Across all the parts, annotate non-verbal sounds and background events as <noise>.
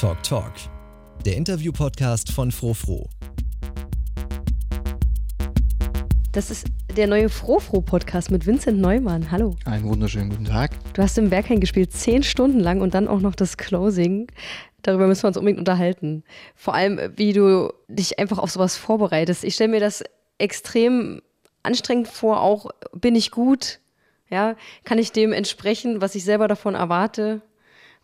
Talk Talk, der Interview-Podcast von Frofro. Das ist der neue Frofro-Podcast mit Vincent Neumann. Hallo. Einen wunderschönen guten Tag. Du hast im Berghain gespielt, zehn Stunden lang und dann auch noch das Closing. Darüber müssen wir uns unbedingt unterhalten. Vor allem, wie du dich einfach auf sowas vorbereitest. Ich stelle mir das extrem anstrengend vor, auch bin ich gut, ja, kann ich dem entsprechen, was ich selber davon erwarte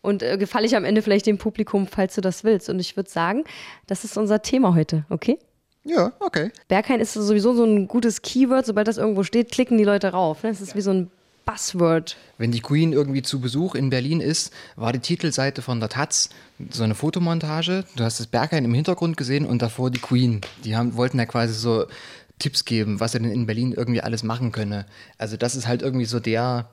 und äh, gefalle ich am Ende vielleicht dem Publikum, falls du das willst. Und ich würde sagen, das ist unser Thema heute, okay? Ja, okay. Berghain ist sowieso so ein gutes Keyword, sobald das irgendwo steht, klicken die Leute rauf. Ne? Das ist wie so ein Buzzword. Wenn die Queen irgendwie zu Besuch in Berlin ist, war die Titelseite von der Taz so eine Fotomontage. Du hast das Berghain im Hintergrund gesehen und davor die Queen. Die haben, wollten ja quasi so Tipps geben, was er denn in Berlin irgendwie alles machen könne. Also das ist halt irgendwie so der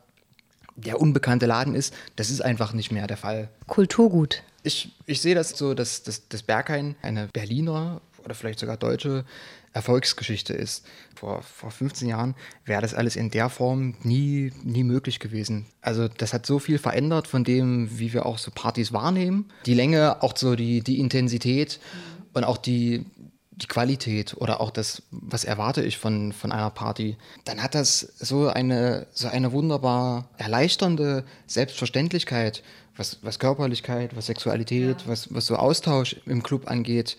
der unbekannte Laden ist, das ist einfach nicht mehr der Fall. Kulturgut. Ich, ich sehe das so, dass, dass das Berghain eine Berliner oder vielleicht sogar deutsche Erfolgsgeschichte ist. Vor, vor 15 Jahren wäre das alles in der Form nie, nie möglich gewesen. Also das hat so viel verändert von dem, wie wir auch so Partys wahrnehmen. Die Länge, auch so die, die Intensität und auch die, die Qualität oder auch das, was erwarte ich von, von einer Party, dann hat das so eine, so eine wunderbar erleichternde Selbstverständlichkeit, was, was Körperlichkeit, was Sexualität, ja. was, was so Austausch im Club angeht,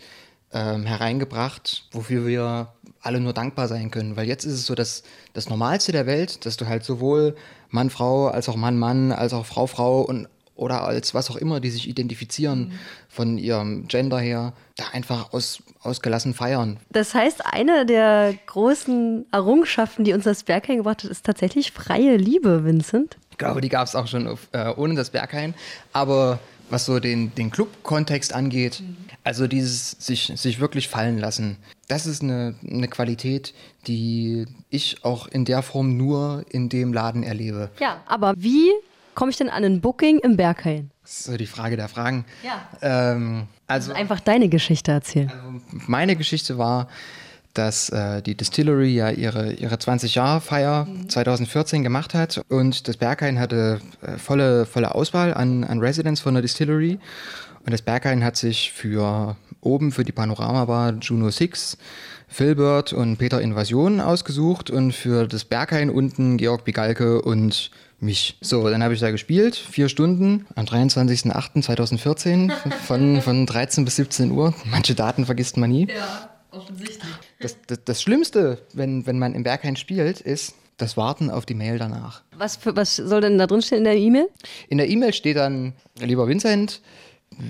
ähm, hereingebracht, wofür wir alle nur dankbar sein können. Weil jetzt ist es so das, das Normalste der Welt, dass du halt sowohl Mann, Frau, als auch Mann, Mann, als auch Frau, Frau und oder als was auch immer, die sich identifizieren mhm. von ihrem Gender her, da einfach aus, ausgelassen feiern. Das heißt, eine der großen Errungenschaften, die uns das Berghain gebracht hat, ist tatsächlich freie Liebe, Vincent. Ich glaube, die gab es auch schon auf, äh, ohne das Berghain. Aber was so den, den Club-Kontext angeht, mhm. also dieses sich, sich wirklich fallen lassen, das ist eine, eine Qualität, die ich auch in der Form nur in dem Laden erlebe. Ja, aber wie komme ich denn an ein Booking im Berghain? Das ist so die Frage der Fragen. Ja. Ähm, also, also, einfach deine Geschichte erzählen. Also meine Geschichte war, dass äh, die Distillery ja ihre, ihre 20-Jahre-Feier mhm. 2014 gemacht hat und das Berghain hatte äh, volle, volle Auswahl an, an Residents von der Distillery. Und das Berghain hat sich für oben für die Panoramabar Juno 6 Philbert und Peter Invasion ausgesucht und für das Berghain unten Georg Bigalke und mich. So, dann habe ich da gespielt, vier Stunden am 23.08.2014 von, von 13 bis 17 Uhr. Manche Daten vergisst man nie. Ja, offensichtlich. Das, das, das Schlimmste, wenn, wenn man im Berghain spielt, ist das Warten auf die Mail danach. Was, für, was soll denn da drin stehen in der E-Mail? In der E-Mail steht dann, lieber Vincent,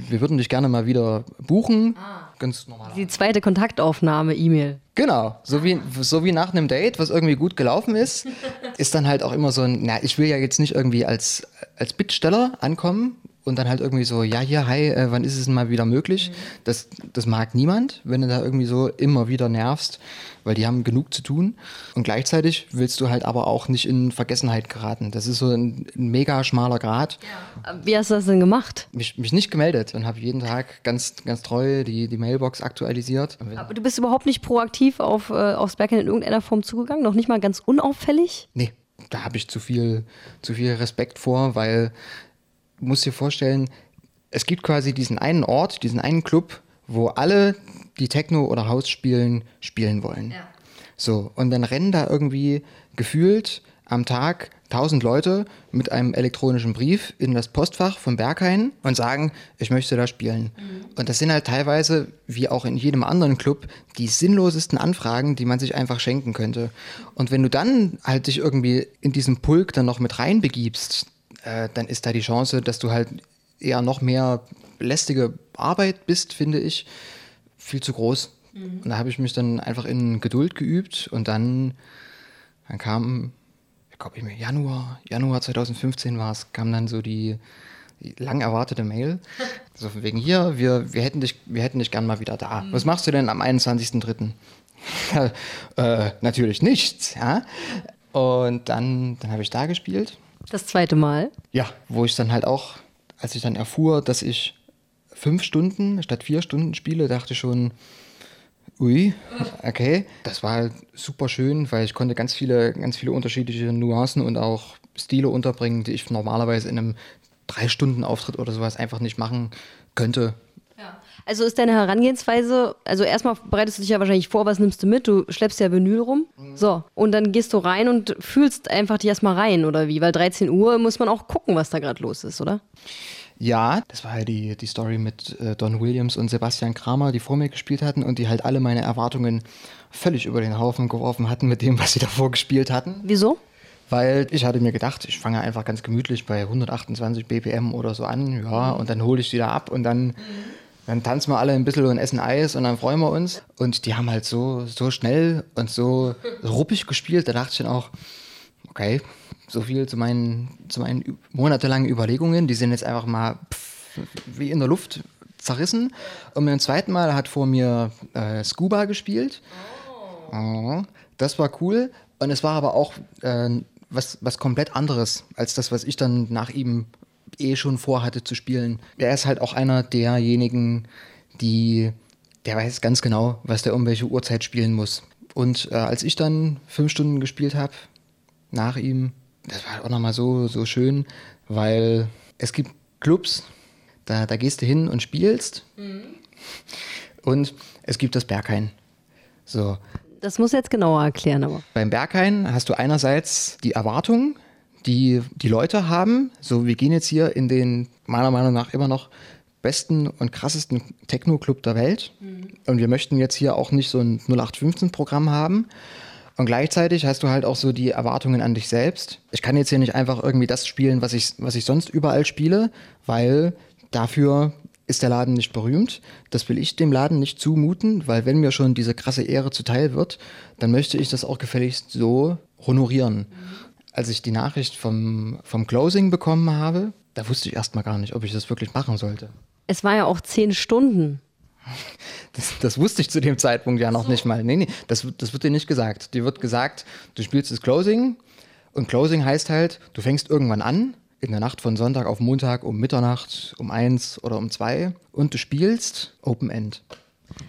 wir würden dich gerne mal wieder buchen. Ah, Ganz normal. Die zweite Kontaktaufnahme-E-Mail. Genau, so wie, so wie nach einem Date, was irgendwie gut gelaufen ist, <laughs> ist dann halt auch immer so ein, na, ich will ja jetzt nicht irgendwie als, als Bittsteller ankommen, und dann halt irgendwie so, ja, hier, hi, äh, wann ist es denn mal wieder möglich? Mhm. Das, das mag niemand, wenn du da irgendwie so immer wieder nervst, weil die haben genug zu tun. Und gleichzeitig willst du halt aber auch nicht in Vergessenheit geraten. Das ist so ein, ein mega schmaler Grad. Ja. Wie hast du das denn gemacht? Mich, mich nicht gemeldet und habe jeden Tag ganz, ganz treu die, die Mailbox aktualisiert. Aber du bist überhaupt nicht proaktiv auf, äh, aufs Backend in irgendeiner Form zugegangen? Noch nicht mal ganz unauffällig? Nee da habe ich zu viel, zu viel Respekt vor, weil musst dir vorstellen, es gibt quasi diesen einen Ort, diesen einen Club, wo alle, die Techno oder House spielen, spielen wollen. Ja. So, und dann rennen da irgendwie gefühlt am Tag tausend Leute mit einem elektronischen Brief in das Postfach vom Berghain und sagen, ich möchte da spielen. Mhm. Und das sind halt teilweise, wie auch in jedem anderen Club, die sinnlosesten Anfragen, die man sich einfach schenken könnte. Und wenn du dann halt dich irgendwie in diesen Pulk dann noch mit reinbegibst, äh, dann ist da die Chance, dass du halt eher noch mehr lästige Arbeit bist, finde ich, viel zu groß. Mhm. Und da habe ich mich dann einfach in Geduld geübt und dann, dann kam, ich glaube, im Januar, Januar 2015 war es, kam dann so die, die lang erwartete Mail. <laughs> So von wegen hier, wir, wir, hätten dich, wir hätten dich gern mal wieder da. Mhm. Was machst du denn am 21.03.? <laughs> äh, natürlich nichts, ja. Und dann, dann habe ich da gespielt das zweite Mal? Ja, wo ich dann halt auch, als ich dann erfuhr, dass ich fünf Stunden statt vier Stunden spiele, dachte ich schon, ui, <laughs> okay. Das war halt super schön, weil ich konnte ganz viele, ganz viele unterschiedliche Nuancen und auch Stile unterbringen, die ich normalerweise in einem drei Stunden Auftritt oder sowas einfach nicht machen könnte. Also ist deine Herangehensweise, also erstmal bereitest du dich ja wahrscheinlich vor, was nimmst du mit? Du schleppst ja Vinyl rum. So, und dann gehst du rein und fühlst einfach dich erstmal rein, oder wie? Weil 13 Uhr muss man auch gucken, was da gerade los ist, oder? Ja, das war ja die, die Story mit äh, Don Williams und Sebastian Kramer, die vor mir gespielt hatten und die halt alle meine Erwartungen völlig über den Haufen geworfen hatten mit dem, was sie davor gespielt hatten. Wieso? Weil ich hatte mir gedacht, ich fange einfach ganz gemütlich bei 128 BPM oder so an, ja, und dann hole ich sie da ab und dann, dann tanzen wir alle ein bisschen und essen Eis und dann freuen wir uns. Und die haben halt so, so schnell und so ruppig gespielt, da dachte ich dann auch, okay, so viel zu meinen, zu meinen monatelangen Überlegungen, die sind jetzt einfach mal pff, wie in der Luft zerrissen. Und beim zweiten Mal hat vor mir äh, Scuba gespielt. Oh, Das war cool. Und es war aber auch äh, was, was komplett anderes als das, was ich dann nach ihm eh schon vorhatte zu spielen. Er ist halt auch einer derjenigen, die, der weiß ganz genau, was der um welche Uhrzeit spielen muss. Und äh, als ich dann fünf Stunden gespielt habe, nach ihm, das war auch nochmal so, so schön, weil es gibt Clubs, da, da gehst du hin und spielst. Und es gibt das Berghain. So, Das muss jetzt genauer erklären, aber. beim Berghain hast du einerseits die Erwartung, die die Leute haben. So, wir gehen jetzt hier in den meiner Meinung nach immer noch besten und krassesten Techno-Club der Welt. Und wir möchten jetzt hier auch nicht so ein 0815-Programm haben. Und gleichzeitig hast du halt auch so die Erwartungen an dich selbst. Ich kann jetzt hier nicht einfach irgendwie das spielen, was ich, was ich sonst überall spiele, weil dafür ist der Laden nicht berühmt. Das will ich dem Laden nicht zumuten, weil wenn mir schon diese krasse Ehre zuteil wird, dann möchte ich das auch gefälligst so honorieren. Als ich die Nachricht vom, vom Closing bekommen habe, da wusste ich erstmal gar nicht, ob ich das wirklich machen sollte. Es war ja auch zehn Stunden. Das, das wusste ich zu dem Zeitpunkt ja noch nicht mal. Nee, nee, das, wird- das wird dir nicht gesagt. Dir wird gesagt, du spielst das Closing und Closing heißt halt, du fängst irgendwann an, in der Nacht von Sonntag auf Montag um Mitternacht, um eins oder um zwei und du spielst Open End.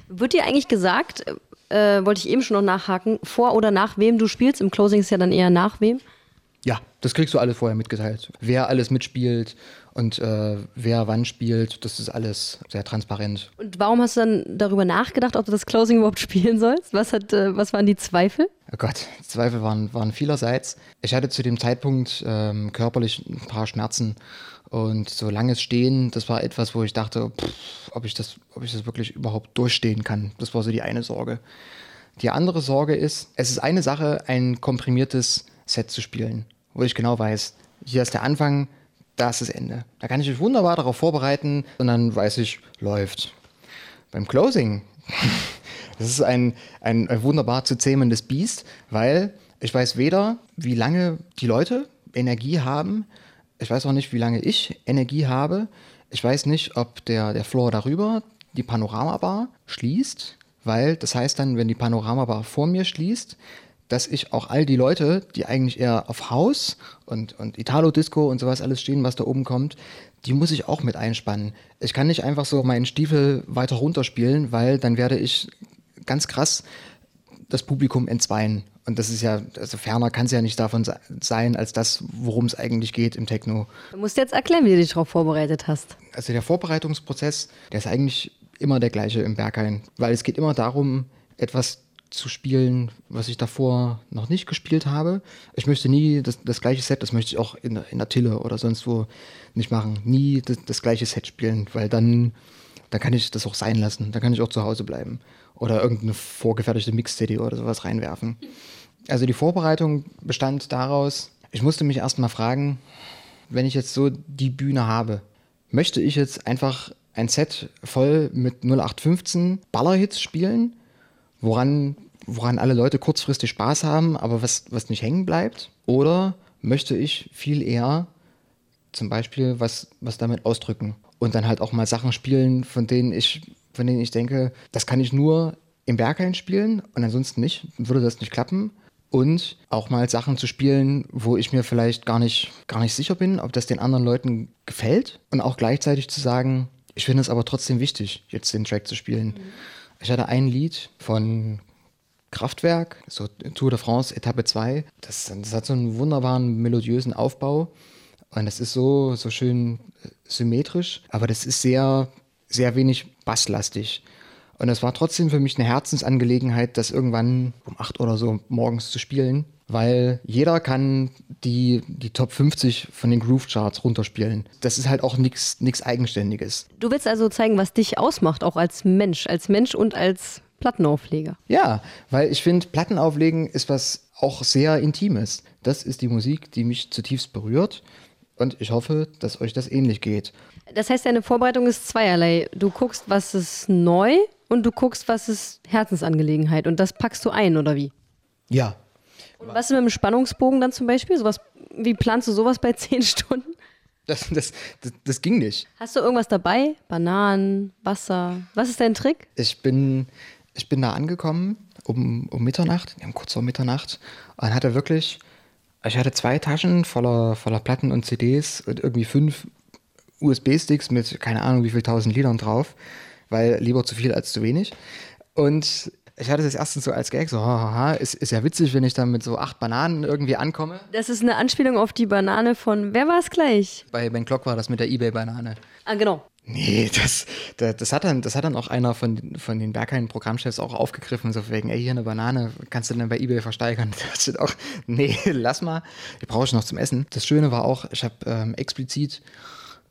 Wird dir eigentlich gesagt, äh, wollte ich eben schon noch nachhaken, vor oder nach wem du spielst? Im Closing ist ja dann eher nach wem. Ja, das kriegst du alles vorher mitgeteilt. Wer alles mitspielt und äh, wer wann spielt, das ist alles sehr transparent. Und warum hast du dann darüber nachgedacht, ob du das Closing überhaupt spielen sollst? Was, hat, äh, was waren die Zweifel? Oh Gott, die Zweifel waren, waren vielerseits. Ich hatte zu dem Zeitpunkt ähm, körperlich ein paar Schmerzen und so langes Stehen, das war etwas, wo ich dachte, pff, ob, ich das, ob ich das wirklich überhaupt durchstehen kann. Das war so die eine Sorge. Die andere Sorge ist, es ist eine Sache, ein komprimiertes Set zu spielen, wo ich genau weiß, hier ist der Anfang, da ist das Ende. Da kann ich mich wunderbar darauf vorbereiten und dann weiß ich, läuft. Beim Closing, <laughs> das ist ein, ein, ein wunderbar zu zähmendes Biest, weil ich weiß weder, wie lange die Leute Energie haben, ich weiß auch nicht, wie lange ich Energie habe. Ich weiß nicht, ob der, der Floor darüber die Panoramabar schließt, weil das heißt dann, wenn die Panoramabar vor mir schließt, dass ich auch all die Leute, die eigentlich eher auf Haus und, und Italo-Disco und sowas alles stehen, was da oben kommt, die muss ich auch mit einspannen. Ich kann nicht einfach so meinen Stiefel weiter runterspielen, weil dann werde ich ganz krass das Publikum entzweien. Und das ist ja, also ferner kann es ja nicht davon se- sein, als das, worum es eigentlich geht im Techno. Du musst jetzt erklären, wie du dich darauf vorbereitet hast. Also der Vorbereitungsprozess, der ist eigentlich immer der gleiche im Berghain, weil es geht immer darum, etwas zu spielen, was ich davor noch nicht gespielt habe. Ich möchte nie das, das gleiche Set, das möchte ich auch in, in der Tille oder sonst wo nicht machen, nie das, das gleiche Set spielen, weil dann, dann kann ich das auch sein lassen, dann kann ich auch zu Hause bleiben oder irgendeine vorgefertigte Mix-CD oder sowas reinwerfen. Also die Vorbereitung bestand daraus, ich musste mich erstmal fragen, wenn ich jetzt so die Bühne habe, möchte ich jetzt einfach ein Set voll mit 0815 Ballerhits spielen, woran, woran alle Leute kurzfristig Spaß haben, aber was, was nicht hängen bleibt? Oder möchte ich viel eher zum Beispiel was, was damit ausdrücken und dann halt auch mal Sachen spielen, von denen ich, von denen ich denke, das kann ich nur im Berghain spielen und ansonsten nicht, würde das nicht klappen. Und auch mal Sachen zu spielen, wo ich mir vielleicht gar nicht, gar nicht sicher bin, ob das den anderen Leuten gefällt. Und auch gleichzeitig zu sagen, ich finde es aber trotzdem wichtig, jetzt den Track zu spielen. Ich hatte ein Lied von Kraftwerk, so Tour de France Etappe 2. Das, das hat so einen wunderbaren melodiösen Aufbau. Und das ist so, so schön äh, symmetrisch, aber das ist sehr, sehr wenig basslastig. Und es war trotzdem für mich eine Herzensangelegenheit, das irgendwann um acht oder so morgens zu spielen, weil jeder kann die, die Top 50 von den Groove Charts runterspielen. Das ist halt auch nichts Eigenständiges. Du willst also zeigen, was dich ausmacht, auch als Mensch, als Mensch und als Plattenaufleger. Ja, weil ich finde, Plattenauflegen ist was auch sehr Intimes. Das ist die Musik, die mich zutiefst berührt. Und ich hoffe, dass euch das ähnlich geht. Das heißt, deine Vorbereitung ist zweierlei. Du guckst, was ist neu und du guckst, was ist Herzensangelegenheit. Und das packst du ein, oder wie? Ja. Und was ist mit dem Spannungsbogen dann zum Beispiel? Sowas, wie planst du sowas bei <laughs> zehn Stunden? Das, das, das, das ging nicht. Hast du irgendwas dabei? Bananen, Wasser? Was ist dein Trick? Ich bin, ich bin da angekommen um, um Mitternacht, um kurz vor Mitternacht, und hatte wirklich, ich hatte zwei Taschen voller, voller Platten und CDs und irgendwie fünf USB-Sticks mit keine Ahnung wie viel tausend Liedern drauf, weil lieber zu viel als zu wenig. Und ich hatte das erstens so als Gag, so, haha, ist, ist ja witzig, wenn ich dann mit so acht Bananen irgendwie ankomme. Das ist eine Anspielung auf die Banane von, wer war es gleich? Bei Ben Clock war das mit der Ebay-Banane. Ah, genau. Nee, das, das, das, hat dann, das hat dann auch einer von, von den Berghain-Programmchefs auch aufgegriffen, so wegen, ey, hier eine Banane, kannst du denn bei Ebay versteigern? <laughs> Das steht auch, nee, <laughs> lass mal, die brauche ich noch zum Essen. Das Schöne war auch, ich habe ähm, explizit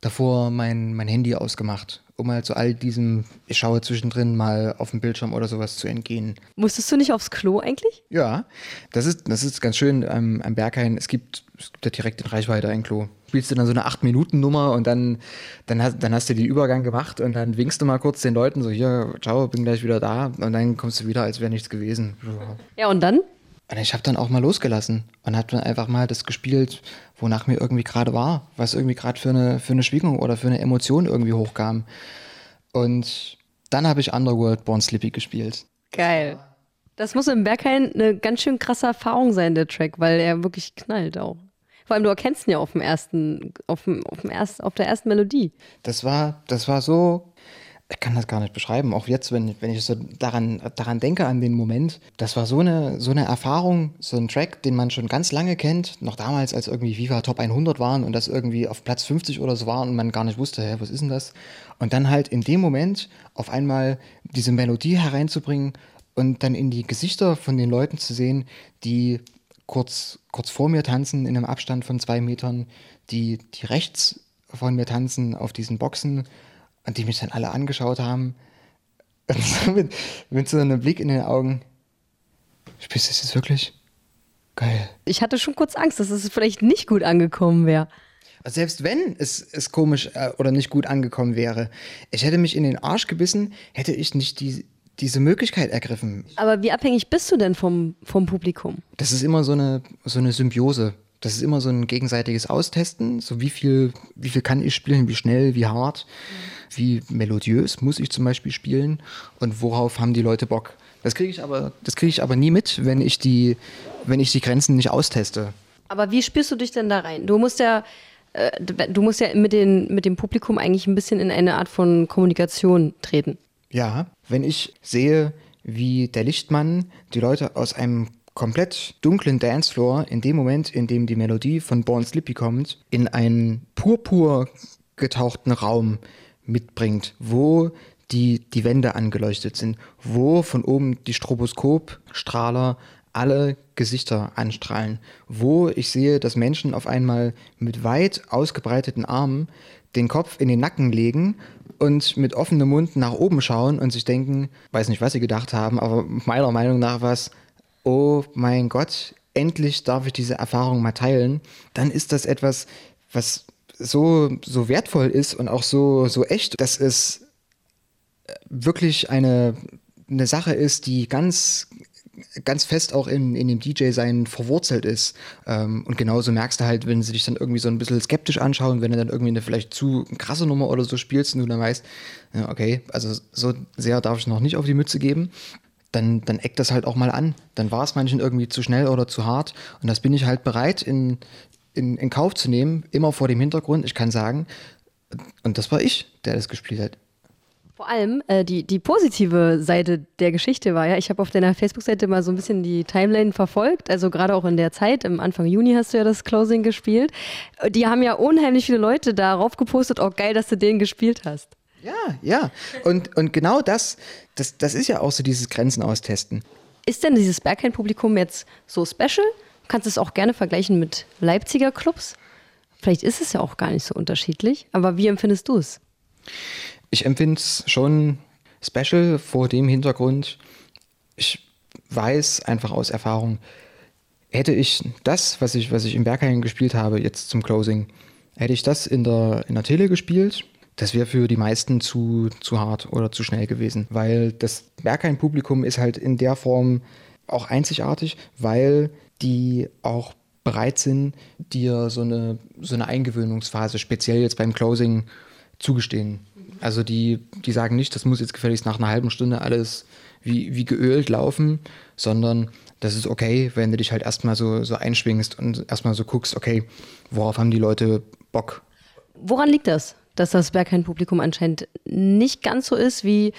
davor mein, mein Handy ausgemacht, um halt zu all diesem, ich schaue zwischendrin mal auf den Bildschirm oder sowas zu entgehen. Musstest du nicht aufs Klo eigentlich? Ja, das ist, das ist ganz schön am, am Berghain. Es gibt, es gibt ja direkt in Reichweite ein Klo. Spielst du dann so eine 8-Minuten-Nummer und dann, dann, hast, dann hast du den Übergang gemacht und dann winkst du mal kurz den Leuten so, hier, ciao, bin gleich wieder da und dann kommst du wieder, als wäre nichts gewesen. Ja, und dann? Und ich habe dann auch mal losgelassen und habe dann einfach mal das gespielt, wonach mir irgendwie gerade war, was irgendwie gerade für eine, für eine Schwingung oder für eine Emotion irgendwie hochkam. Und dann habe ich Underworld Born Slippy gespielt. Geil. Das muss im Berghain eine ganz schön krasse Erfahrung sein, der Track, weil er wirklich knallt auch. Vor allem, du erkennst ihn ja auf dem ersten, auf, dem, auf, dem erst, auf der ersten Melodie. Das war, das war so ich kann das gar nicht beschreiben. Auch jetzt, wenn, wenn ich so daran, daran denke, an den Moment. Das war so eine, so eine Erfahrung, so ein Track, den man schon ganz lange kennt. Noch damals, als irgendwie Viva Top 100 waren und das irgendwie auf Platz 50 oder so war und man gar nicht wusste, hä, was ist denn das? Und dann halt in dem Moment auf einmal diese Melodie hereinzubringen und dann in die Gesichter von den Leuten zu sehen, die kurz, kurz vor mir tanzen in einem Abstand von zwei Metern, die, die rechts von mir tanzen auf diesen Boxen und die mich dann alle angeschaut haben. Und so <laughs> mit, mit so einem Blick in den Augen. Spielst du das jetzt wirklich? Geil. Ich hatte schon kurz Angst, dass es vielleicht nicht gut angekommen wäre. Also selbst wenn es, es komisch äh, oder nicht gut angekommen wäre, ich hätte mich in den Arsch gebissen, hätte ich nicht die, diese Möglichkeit ergriffen. Aber wie abhängig bist du denn vom, vom Publikum? Das ist immer so eine, so eine Symbiose. Das ist immer so ein gegenseitiges Austesten. So wie viel, wie viel kann ich spielen, wie schnell, wie hart. Wie melodiös muss ich zum Beispiel spielen und worauf haben die Leute Bock. Das kriege ich aber, das kriege ich aber nie mit, wenn ich die, wenn ich die Grenzen nicht austeste. Aber wie spürst du dich denn da rein? Du musst ja, äh, du musst ja mit, den, mit dem Publikum eigentlich ein bisschen in eine Art von Kommunikation treten. Ja, wenn ich sehe, wie der Lichtmann die Leute aus einem komplett dunklen Dancefloor in dem Moment, in dem die Melodie von Born Slippy kommt, in einen purpur getauchten Raum mitbringt, wo die, die Wände angeleuchtet sind, wo von oben die Stroboskopstrahler alle Gesichter anstrahlen, wo ich sehe, dass Menschen auf einmal mit weit ausgebreiteten Armen den Kopf in den Nacken legen und mit offenem Mund nach oben schauen und sich denken, weiß nicht, was sie gedacht haben, aber meiner Meinung nach was, oh mein Gott, endlich darf ich diese Erfahrung mal teilen, dann ist das etwas, was so, so wertvoll ist und auch so, so echt, dass es wirklich eine, eine Sache ist, die ganz, ganz fest auch in, in dem DJ-Sein verwurzelt ist. Ähm, und genauso merkst du halt, wenn sie dich dann irgendwie so ein bisschen skeptisch anschauen, wenn du dann irgendwie eine vielleicht zu krasse Nummer oder so spielst und du dann weißt, okay, also so sehr darf ich noch nicht auf die Mütze geben. Dann, dann eckt das halt auch mal an. Dann war es manchen irgendwie zu schnell oder zu hart. Und das bin ich halt bereit, in, in, in Kauf zu nehmen, immer vor dem Hintergrund, ich kann sagen, und das war ich, der das gespielt hat. Vor allem äh, die, die positive Seite der Geschichte war ja, ich habe auf deiner Facebook-Seite mal so ein bisschen die Timeline verfolgt, also gerade auch in der Zeit, im Anfang Juni hast du ja das Closing gespielt. Die haben ja unheimlich viele Leute darauf gepostet, oh geil, dass du den gespielt hast. Ja, ja. Und, und genau das, das, das ist ja auch so dieses Grenzen austesten. Ist denn dieses Berghain-Publikum jetzt so special? Kannst du es auch gerne vergleichen mit Leipziger Clubs? Vielleicht ist es ja auch gar nicht so unterschiedlich, aber wie empfindest du es? Ich empfinde es schon special vor dem Hintergrund. Ich weiß einfach aus Erfahrung, hätte ich das, was ich, was ich im Berghain gespielt habe, jetzt zum Closing, hätte ich das in der, in der Tele gespielt, das wäre für die meisten zu, zu hart oder zu schnell gewesen, weil das Berghain-Publikum ist halt in der Form auch einzigartig, weil die auch bereit sind, dir so eine, so eine Eingewöhnungsphase, speziell jetzt beim Closing, zugestehen. Also die, die sagen nicht, das muss jetzt gefälligst nach einer halben Stunde alles wie, wie geölt laufen, sondern das ist okay, wenn du dich halt erstmal so, so einschwingst und erstmal so guckst, okay, worauf haben die Leute Bock? Woran liegt das, dass das Berghain-Publikum anscheinend nicht ganz so ist wie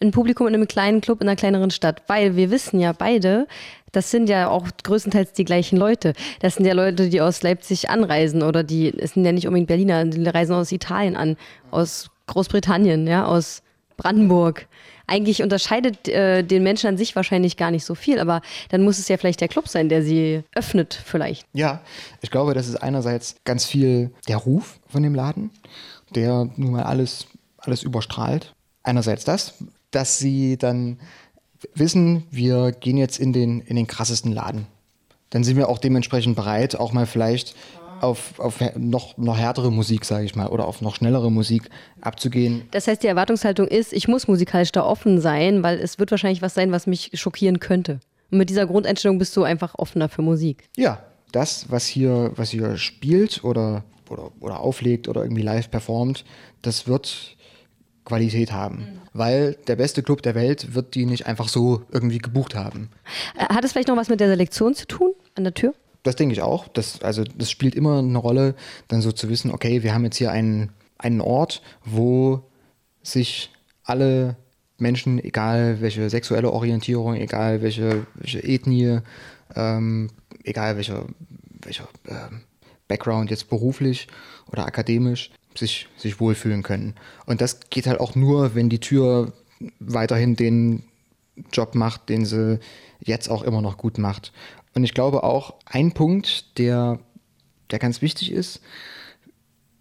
ein Publikum in einem kleinen Club in einer kleineren Stadt? Weil wir wissen ja beide, das sind ja auch größtenteils die gleichen Leute. Das sind ja Leute, die aus Leipzig anreisen oder die, es sind ja nicht unbedingt Berliner, die reisen aus Italien an, aus Großbritannien, ja, aus Brandenburg. Eigentlich unterscheidet äh, den Menschen an sich wahrscheinlich gar nicht so viel, aber dann muss es ja vielleicht der Club sein, der sie öffnet, vielleicht. Ja, ich glaube, das ist einerseits ganz viel der Ruf von dem Laden, der nun mal alles, alles überstrahlt. Einerseits das, dass sie dann wissen, wir gehen jetzt in den, in den krassesten Laden. Dann sind wir auch dementsprechend bereit, auch mal vielleicht auf, auf noch, noch härtere Musik, sage ich mal, oder auf noch schnellere Musik abzugehen. Das heißt, die Erwartungshaltung ist, ich muss musikalisch da offen sein, weil es wird wahrscheinlich was sein, was mich schockieren könnte. Und mit dieser Grundeinstellung bist du einfach offener für Musik. Ja, das, was hier, was hier spielt oder, oder, oder auflegt oder irgendwie live performt, das wird Qualität haben. Mhm. Weil der beste Club der Welt wird die nicht einfach so irgendwie gebucht haben. Äh, hat es vielleicht noch was mit der Selektion zu tun an der Tür? Das denke ich auch. Das, also das spielt immer eine Rolle, dann so zu wissen, okay, wir haben jetzt hier einen, einen Ort, wo sich alle Menschen, egal welche sexuelle Orientierung, egal welche, welche Ethnie, ähm, egal welcher, welcher ähm, Background jetzt beruflich oder akademisch, sich, sich wohlfühlen können. Und das geht halt auch nur, wenn die Tür weiterhin den Job macht, den sie jetzt auch immer noch gut macht. Und ich glaube auch, ein Punkt, der, der ganz wichtig ist,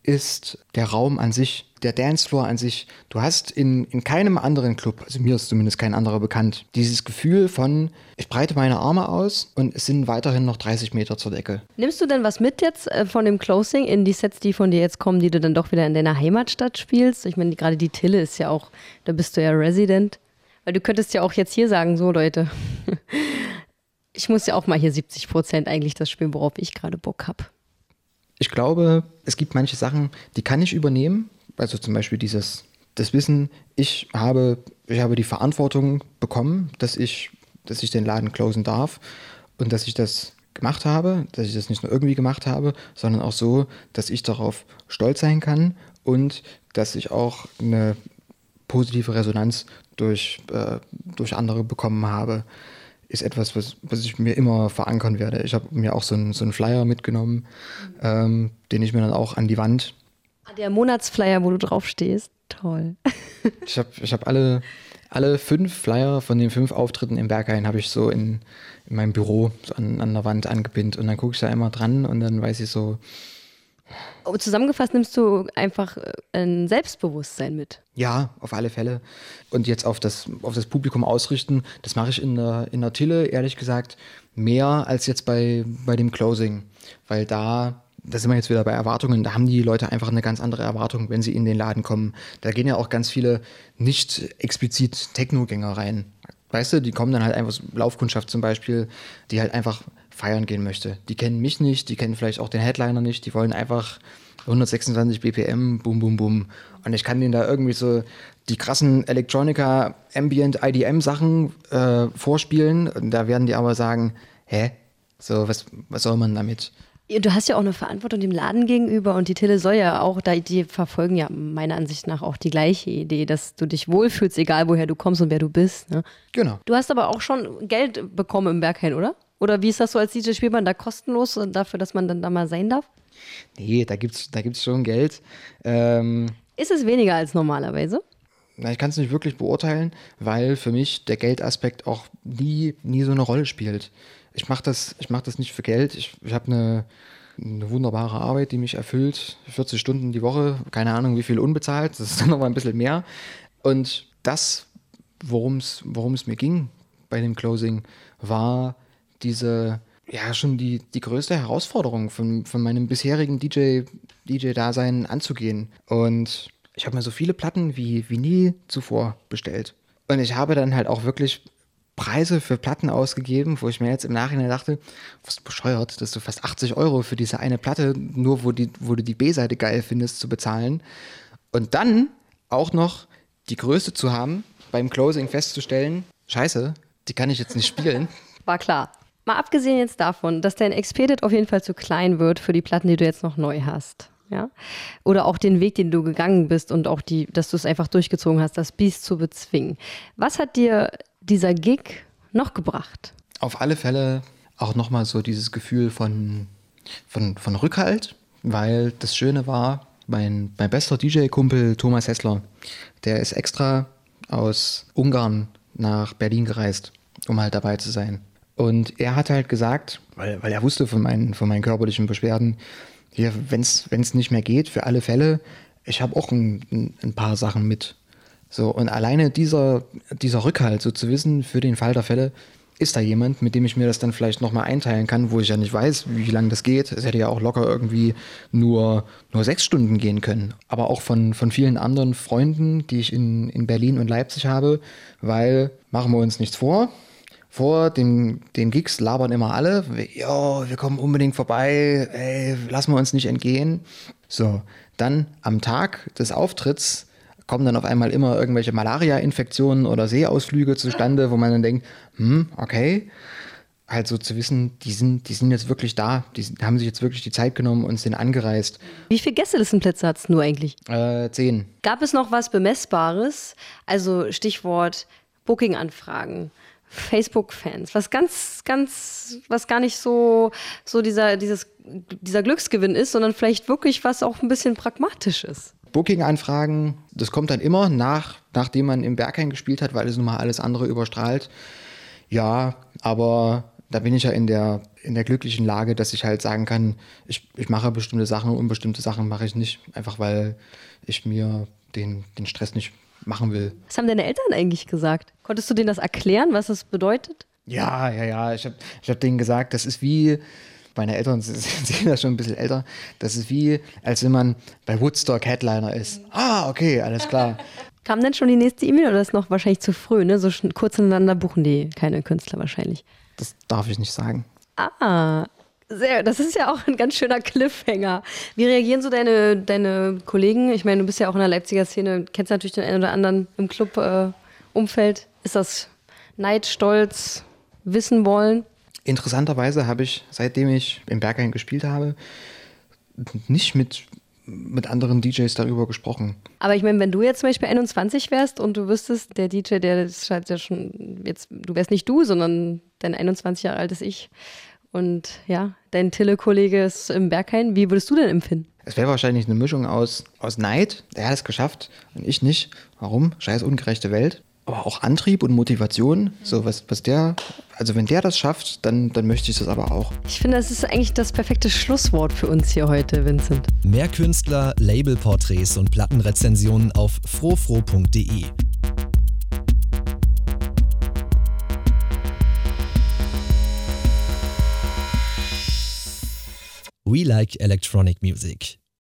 ist der Raum an sich, der Dancefloor an sich. Du hast in, in keinem anderen Club, also mir ist zumindest kein anderer bekannt, dieses Gefühl von, ich breite meine Arme aus und es sind weiterhin noch 30 Meter zur Decke. Nimmst du denn was mit jetzt äh, von dem Closing in die Sets, die von dir jetzt kommen, die du dann doch wieder in deiner Heimatstadt spielst? Ich meine, gerade die Tille ist ja auch, da bist du ja Resident. Weil du könntest ja auch jetzt hier sagen, so Leute, <laughs> ich muss ja auch mal hier 70 Prozent eigentlich das spielen, worauf ich gerade Bock habe ich glaube, es gibt manche Sachen, die kann ich übernehmen. Also zum Beispiel dieses, das Wissen, ich habe, ich habe die Verantwortung bekommen, dass ich, dass ich den Laden closen darf und dass ich das gemacht habe, dass ich das nicht nur irgendwie gemacht habe, sondern auch so, dass ich darauf stolz sein kann und dass ich auch eine positive Resonanz durch, äh, durch andere bekommen habe ist etwas, was, was ich mir immer verankern werde. Ich habe mir auch so einen, so einen Flyer mitgenommen, ähm, den ich mir dann auch an die Wand. Der Monatsflyer, wo du drauf stehst. Toll. ich habe ich hab alle, alle fünf Flyer von den fünf Auftritten im Berghain habe ich so in, in meinem Büro so an, an der Wand angepinnt. Und dann gucke ich da immer dran und dann weiß ich so, Zusammengefasst nimmst du einfach äh, ein Selbstbewusstsein mit. Ja, auf alle Fälle. Und jetzt auf das, auf das Publikum ausrichten, das mache ich in der, in der Tille, ehrlich gesagt, mehr als jetzt bei, bei dem Closing. Weil da, da sind wir jetzt wieder bei Erwartungen, da haben die Leute einfach eine ganz andere Erwartung, wenn sie in den Laden kommen. Da gehen ja auch ganz viele nicht explizit Technogänger rein. Weißt du, die kommen dann halt einfach, Laufkundschaft zum Beispiel, die halt einfach feiern gehen möchte. Die kennen mich nicht, die kennen vielleicht auch den Headliner nicht, die wollen einfach 126 BPM, bum, bum, bum. Und ich kann denen da irgendwie so die krassen Electronica, Ambient, IDM Sachen äh, vorspielen. Und da werden die aber sagen, hä? So, was, was soll man damit? Du hast ja auch eine Verantwortung dem Laden gegenüber und die Tele soll ja auch, die verfolgen ja meiner Ansicht nach auch die gleiche Idee, dass du dich wohlfühlst, egal woher du kommst und wer du bist. Ne? Genau. Du hast aber auch schon Geld bekommen im Berghain, oder? Oder wie ist das so als DJ? Spielt man da kostenlos dafür, dass man dann da mal sein darf? Nee, da gibt es da gibt's schon Geld. Ähm, ist es weniger als normalerweise? Na, ich kann es nicht wirklich beurteilen, weil für mich der Geldaspekt auch nie, nie so eine Rolle spielt. Ich mache das, mach das nicht für Geld. Ich, ich habe eine, eine wunderbare Arbeit, die mich erfüllt. 40 Stunden die Woche, keine Ahnung wie viel unbezahlt, das ist <laughs> dann nochmal ein bisschen mehr. Und das, worum es mir ging bei dem Closing, war diese, ja, schon die, die größte Herausforderung von, von meinem bisherigen DJ, DJ-Dasein anzugehen. Und ich habe mir so viele Platten wie, wie nie zuvor bestellt. Und ich habe dann halt auch wirklich Preise für Platten ausgegeben, wo ich mir jetzt im Nachhinein dachte, was bescheuert, dass du fast 80 Euro für diese eine Platte, nur wo, die, wo du die B-Seite geil findest, zu bezahlen. Und dann auch noch die Größe zu haben, beim Closing festzustellen, scheiße, die kann ich jetzt nicht spielen. <laughs> War klar. Mal abgesehen jetzt davon, dass dein Expedit auf jeden Fall zu klein wird für die Platten, die du jetzt noch neu hast. Ja? Oder auch den Weg, den du gegangen bist und auch die, dass du es einfach durchgezogen hast, das Biest zu bezwingen. Was hat dir dieser Gig noch gebracht? Auf alle Fälle auch nochmal so dieses Gefühl von, von, von Rückhalt, weil das Schöne war, mein, mein bester DJ-Kumpel Thomas Hessler, der ist extra aus Ungarn nach Berlin gereist, um halt dabei zu sein. Und er hat halt gesagt, weil, weil er wusste von meinen, von meinen körperlichen Beschwerden, hier, wenn es nicht mehr geht, für alle Fälle, ich habe auch ein, ein, paar Sachen mit. So, und alleine dieser, dieser Rückhalt, so zu wissen, für den Fall der Fälle, ist da jemand, mit dem ich mir das dann vielleicht nochmal einteilen kann, wo ich ja nicht weiß, wie lange das geht. Es hätte ja auch locker irgendwie nur, nur sechs Stunden gehen können. Aber auch von, von vielen anderen Freunden, die ich in, in Berlin und Leipzig habe, weil, machen wir uns nichts vor, vor den, den Gigs labern immer alle, jo, wir kommen unbedingt vorbei, ey, lassen wir uns nicht entgehen. So, dann am Tag des Auftritts kommen dann auf einmal immer irgendwelche Malaria-Infektionen oder Seeausflüge zustande, wo man dann denkt, hm, okay, halt so zu wissen, die sind, die sind jetzt wirklich da, die haben sich jetzt wirklich die Zeit genommen und sind angereist. Wie viele Gästelistenplätze hattest du eigentlich? Äh, zehn. Gab es noch was Bemessbares? Also Stichwort Booking-Anfragen. Facebook-Fans, was ganz, ganz, was gar nicht so, so dieser, dieses, dieser Glücksgewinn ist, sondern vielleicht wirklich was auch ein bisschen pragmatisch ist. Booking-Anfragen, das kommt dann immer nach, nachdem man im Berghain gespielt hat, weil es nun mal alles andere überstrahlt. Ja, aber da bin ich ja in der, in der glücklichen Lage, dass ich halt sagen kann, ich, ich mache bestimmte Sachen und bestimmte Sachen mache ich nicht, einfach weil ich mir den, den Stress nicht machen will. Was haben deine Eltern eigentlich gesagt? Konntest du denen das erklären, was das bedeutet? Ja, ja, ja. Ich habe ich hab denen gesagt, das ist wie, meine Eltern <laughs> sind ja schon ein bisschen älter, das ist wie, als wenn man bei Woodstock Headliner ist. Ah, okay, alles klar. <laughs> Kam denn schon die nächste E-Mail oder ist noch wahrscheinlich zu früh? Ne? So kurz ineinander buchen die keine Künstler wahrscheinlich. Das darf ich nicht sagen. Ah, sehr, das ist ja auch ein ganz schöner Cliffhanger. Wie reagieren so deine, deine Kollegen? Ich meine, du bist ja auch in der Leipziger Szene, kennst natürlich den einen oder anderen im Club-Umfeld. Äh, ist das Neid, Stolz, wissen wollen? Interessanterweise habe ich, seitdem ich im Berghain gespielt habe, nicht mit, mit anderen DJs darüber gesprochen. Aber ich meine, wenn du jetzt zum Beispiel 21 wärst und du wüsstest, der DJ, der ist halt ja schon, jetzt, du wärst nicht du, sondern dein 21 Jahre altes Ich und ja, dein Tille-Kollege ist im Berghain. Wie würdest du denn empfinden? Es wäre wahrscheinlich eine Mischung aus, aus Neid, der hat es geschafft und ich nicht. Warum? Scheiß ungerechte Welt. Aber auch Antrieb und Motivation. So, was, was der, also wenn der das schafft, dann, dann möchte ich das aber auch. Ich finde, das ist eigentlich das perfekte Schlusswort für uns hier heute, Vincent. Mehr Künstler, Labelporträts und Plattenrezensionen auf frofro.de. We like electronic music.